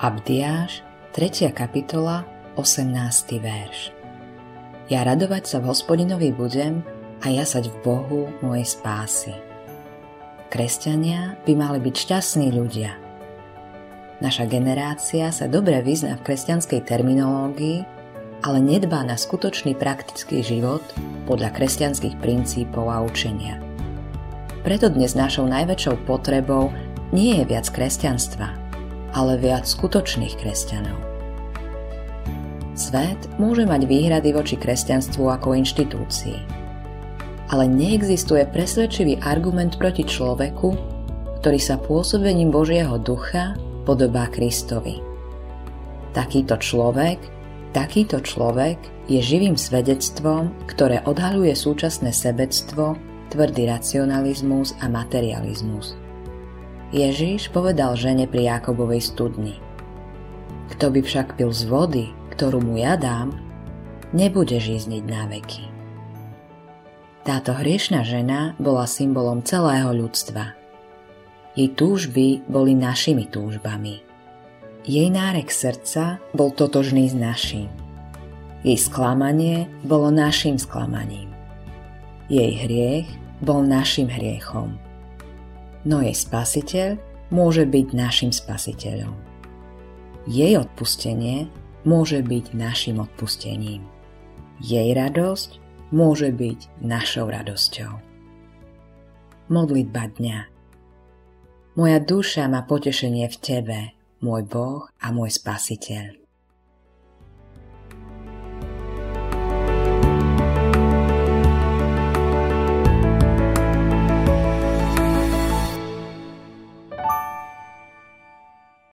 Abdiáš, 3. kapitola, 18. verš. Ja radovať sa v hospodinovi budem a jasať v Bohu mojej spásy. Kresťania by mali byť šťastní ľudia. Naša generácia sa dobre vyzná v kresťanskej terminológii, ale nedbá na skutočný praktický život podľa kresťanských princípov a učenia. Preto dnes našou najväčšou potrebou nie je viac kresťanstva, ale viac skutočných kresťanov. Svet môže mať výhrady voči kresťanstvu ako inštitúcii, ale neexistuje presvedčivý argument proti človeku, ktorý sa pôsobením Božieho ducha podobá Kristovi. Takýto človek, takýto človek je živým svedectvom, ktoré odhaľuje súčasné sebectvo, tvrdý racionalizmus a materializmus. Ježíš povedal žene pri Jakobovej studni. Kto by však pil z vody, ktorú mu ja dám, nebude žízniť na veky. Táto hriešná žena bola symbolom celého ľudstva. Jej túžby boli našimi túžbami. Jej nárek srdca bol totožný s naším. Jej sklamanie bolo našim sklamaním. Jej hriech bol našim hriechom no jej spasiteľ môže byť našim spasiteľom. Jej odpustenie môže byť našim odpustením. Jej radosť môže byť našou radosťou. Modlitba dňa Moja duša má potešenie v Tebe, môj Boh a môj Spasiteľ.